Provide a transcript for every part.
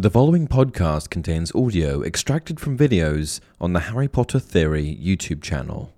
The following podcast contains audio extracted from videos on the Harry Potter Theory YouTube channel.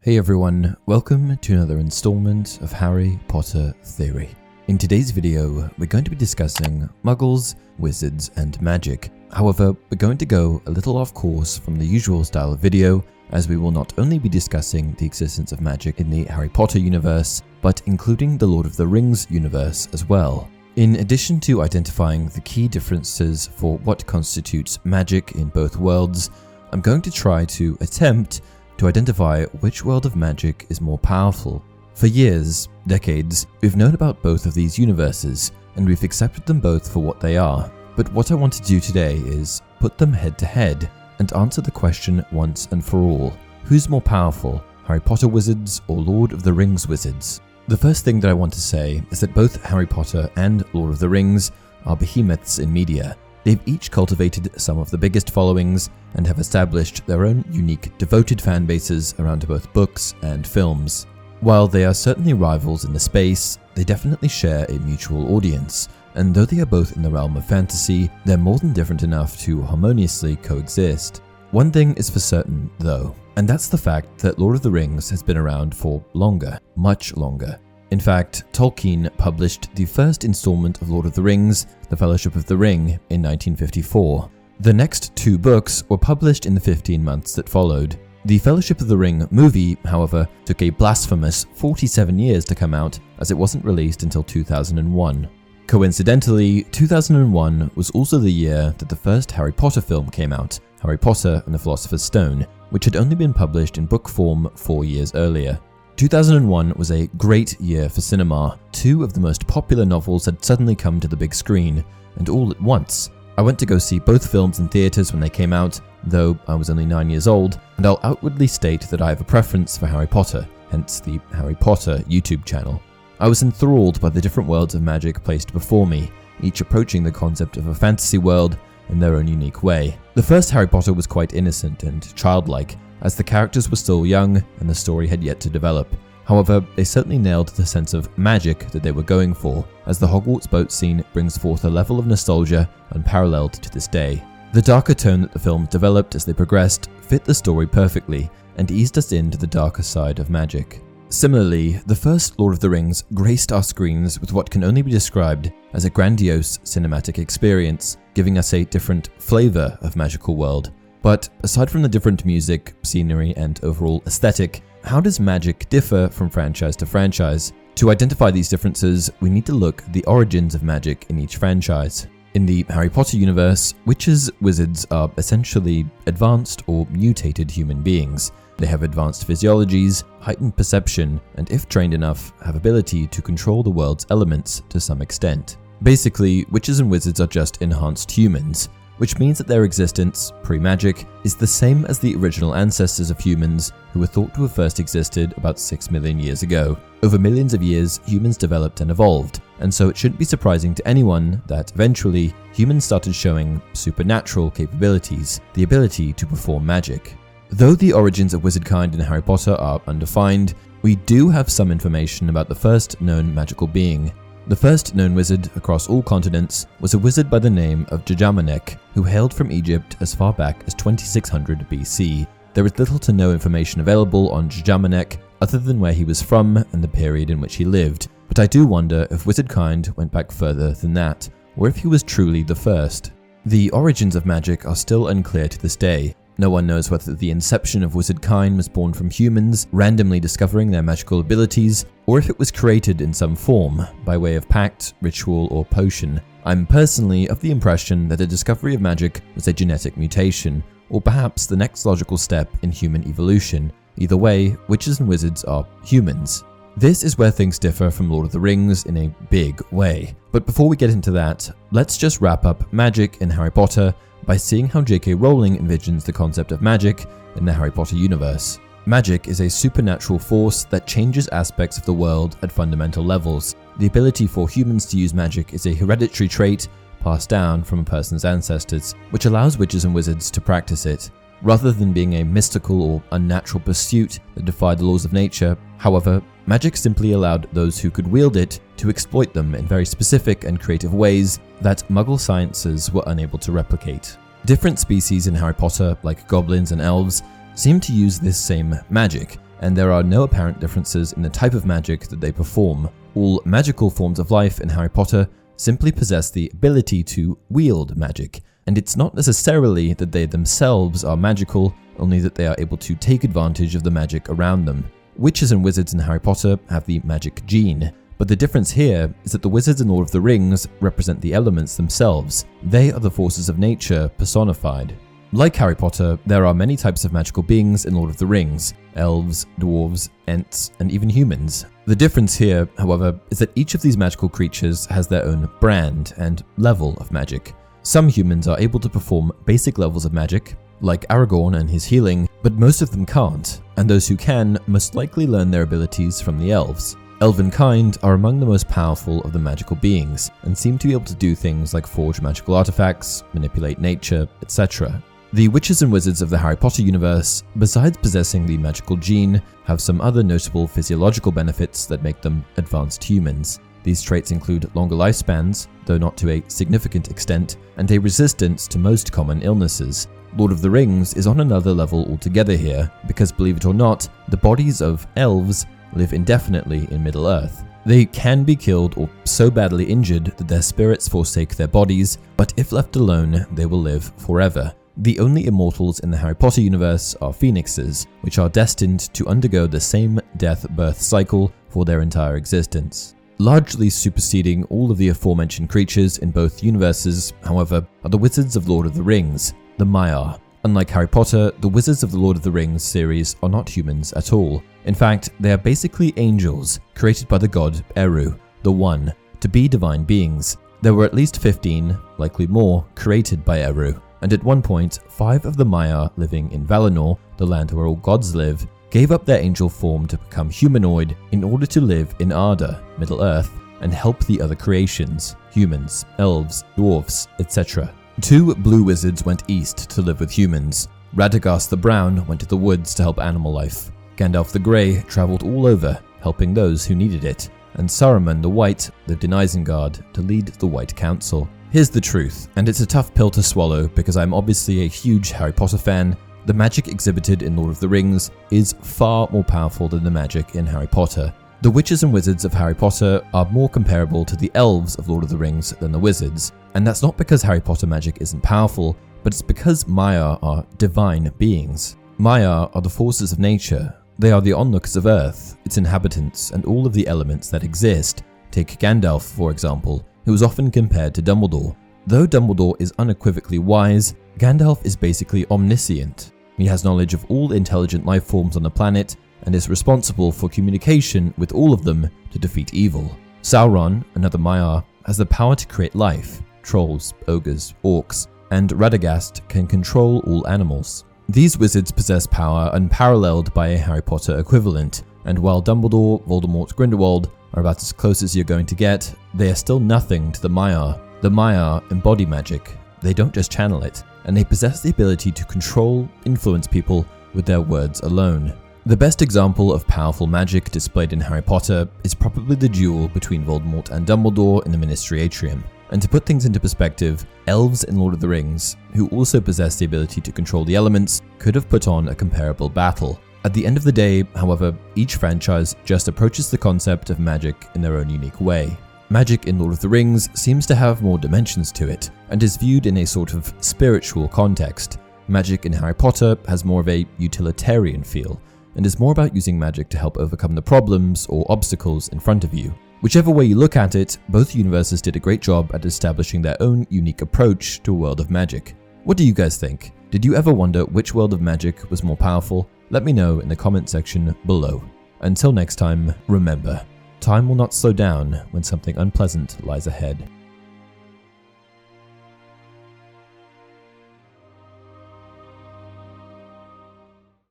Hey everyone, welcome to another installment of Harry Potter Theory. In today's video, we're going to be discussing muggles, wizards, and magic. However, we're going to go a little off course from the usual style of video as we will not only be discussing the existence of magic in the Harry Potter universe, but including the Lord of the Rings universe as well. In addition to identifying the key differences for what constitutes magic in both worlds, I'm going to try to attempt to identify which world of magic is more powerful. For years, decades, we've known about both of these universes, and we've accepted them both for what they are. But what I want to do today is put them head to head and answer the question once and for all who's more powerful, Harry Potter wizards or Lord of the Rings wizards? The first thing that I want to say is that both Harry Potter and Lord of the Rings are behemoths in media. They've each cultivated some of the biggest followings and have established their own unique, devoted fan bases around both books and films. While they are certainly rivals in the space, they definitely share a mutual audience, and though they are both in the realm of fantasy, they're more than different enough to harmoniously coexist. One thing is for certain, though, and that's the fact that Lord of the Rings has been around for longer, much longer. In fact, Tolkien published the first installment of Lord of the Rings, The Fellowship of the Ring, in 1954. The next two books were published in the 15 months that followed. The Fellowship of the Ring movie, however, took a blasphemous 47 years to come out as it wasn't released until 2001. Coincidentally, 2001 was also the year that the first Harry Potter film came out, Harry Potter and the Philosopher's Stone, which had only been published in book form four years earlier. 2001 was a great year for cinema. Two of the most popular novels had suddenly come to the big screen, and all at once. I went to go see both films in theatres when they came out, though I was only 9 years old, and I'll outwardly state that I have a preference for Harry Potter, hence the Harry Potter YouTube channel. I was enthralled by the different worlds of magic placed before me, each approaching the concept of a fantasy world in their own unique way. The first Harry Potter was quite innocent and childlike, as the characters were still young and the story had yet to develop. However, they certainly nailed the sense of magic that they were going for, as the Hogwarts boat scene brings forth a level of nostalgia unparalleled to this day. The darker tone that the film developed as they progressed fit the story perfectly and eased us into the darker side of magic. Similarly, the first Lord of the Rings graced our screens with what can only be described as a grandiose cinematic experience, giving us a different flavour of magical world. But aside from the different music, scenery, and overall aesthetic, how does magic differ from franchise to franchise? To identify these differences, we need to look at the origins of magic in each franchise. In the Harry Potter universe, witches, wizards are essentially advanced or mutated human beings. They have advanced physiologies, heightened perception, and if trained enough, have ability to control the world's elements to some extent. Basically, witches and wizards are just enhanced humans, which means that their existence, pre magic, is the same as the original ancestors of humans who were thought to have first existed about 6 million years ago. Over millions of years, humans developed and evolved, and so it shouldn't be surprising to anyone that eventually humans started showing supernatural capabilities, the ability to perform magic. Though the origins of wizardkind in Harry Potter are undefined, we do have some information about the first known magical being. The first known wizard across all continents was a wizard by the name of Jajama'nek, who hailed from Egypt as far back as 2600 BC. There is little to no information available on Jajama'nek other than where he was from and the period in which he lived, but I do wonder if wizardkind went back further than that, or if he was truly the first. The origins of magic are still unclear to this day. No one knows whether the inception of wizardkind was born from humans randomly discovering their magical abilities, or if it was created in some form, by way of pact, ritual, or potion. I'm personally of the impression that the discovery of magic was a genetic mutation, or perhaps the next logical step in human evolution. Either way, witches and wizards are humans. This is where things differ from Lord of the Rings in a big way. But before we get into that, let's just wrap up magic in Harry Potter by seeing how J.K. Rowling envisions the concept of magic in the Harry Potter universe. Magic is a supernatural force that changes aspects of the world at fundamental levels. The ability for humans to use magic is a hereditary trait passed down from a person's ancestors, which allows witches and wizards to practice it. Rather than being a mystical or unnatural pursuit that defied the laws of nature, however, magic simply allowed those who could wield it to exploit them in very specific and creative ways that muggle sciences were unable to replicate. Different species in Harry Potter, like goblins and elves, seem to use this same magic, and there are no apparent differences in the type of magic that they perform. All magical forms of life in Harry Potter simply possess the ability to wield magic, and it's not necessarily that they themselves are magical, only that they are able to take advantage of the magic around them. Witches and wizards in Harry Potter have the magic gene, but the difference here is that the wizards in Lord of the Rings represent the elements themselves. They are the forces of nature personified. Like Harry Potter, there are many types of magical beings in Lord of the Rings elves, dwarves, ents, and even humans. The difference here, however, is that each of these magical creatures has their own brand and level of magic. Some humans are able to perform basic levels of magic, like Aragorn and his healing, but most of them can't, and those who can must likely learn their abilities from the elves. Elven kind are among the most powerful of the magical beings, and seem to be able to do things like forge magical artifacts, manipulate nature, etc. The witches and wizards of the Harry Potter universe, besides possessing the magical gene, have some other notable physiological benefits that make them advanced humans. These traits include longer lifespans, though not to a significant extent, and a resistance to most common illnesses. Lord of the Rings is on another level altogether here, because believe it or not, the bodies of elves live indefinitely in Middle Earth. They can be killed or so badly injured that their spirits forsake their bodies, but if left alone, they will live forever. The only immortals in the Harry Potter universe are phoenixes, which are destined to undergo the same death birth cycle for their entire existence. Largely superseding all of the aforementioned creatures in both universes, however, are the Wizards of Lord of the Rings, the Maiar. Unlike Harry Potter, the Wizards of the Lord of the Rings series are not humans at all. In fact, they are basically angels created by the god Eru, the One, to be divine beings. There were at least 15, likely more, created by Eru, and at one point, five of the Maiar living in Valinor, the land where all gods live, gave up their angel form to become humanoid in order to live in Arda, Middle Earth, and help the other creations humans, elves, dwarfs, etc. Two blue wizards went east to live with humans. Radagast the Brown went to the woods to help animal life. Gandalf the Grey travelled all over, helping those who needed it. And Saruman the White lived in Isengard to lead the White Council. Here's the truth, and it's a tough pill to swallow because I'm obviously a huge Harry Potter fan. The magic exhibited in Lord of the Rings is far more powerful than the magic in Harry Potter. The witches and wizards of Harry Potter are more comparable to the elves of Lord of the Rings than the wizards, and that's not because Harry Potter magic isn't powerful, but it's because Maiar are divine beings. Maiar are the forces of nature. They are the onlookers of Earth, its inhabitants, and all of the elements that exist. Take Gandalf, for example, who is often compared to Dumbledore. Though Dumbledore is unequivocally wise, Gandalf is basically omniscient. He has knowledge of all intelligent life forms on the planet and is responsible for communication with all of them to defeat evil. Sauron, another Maiar, has the power to create life trolls, ogres, orcs, and Radagast can control all animals. These wizards possess power unparalleled by a Harry Potter equivalent, and while Dumbledore, Voldemort, Grindelwald are about as close as you're going to get, they are still nothing to the Maiar. The Maiar embody magic. They don't just channel it, and they possess the ability to control, influence people with their words alone. The best example of powerful magic displayed in Harry Potter is probably the duel between Voldemort and Dumbledore in the Ministry Atrium. And to put things into perspective, elves in Lord of the Rings, who also possess the ability to control the elements, could have put on a comparable battle. At the end of the day, however, each franchise just approaches the concept of magic in their own unique way. Magic in Lord of the Rings seems to have more dimensions to it, and is viewed in a sort of spiritual context. Magic in Harry Potter has more of a utilitarian feel, and is more about using magic to help overcome the problems or obstacles in front of you. Whichever way you look at it, both universes did a great job at establishing their own unique approach to a world of magic. What do you guys think? Did you ever wonder which world of magic was more powerful? Let me know in the comment section below. Until next time, remember, time will not slow down when something unpleasant lies ahead.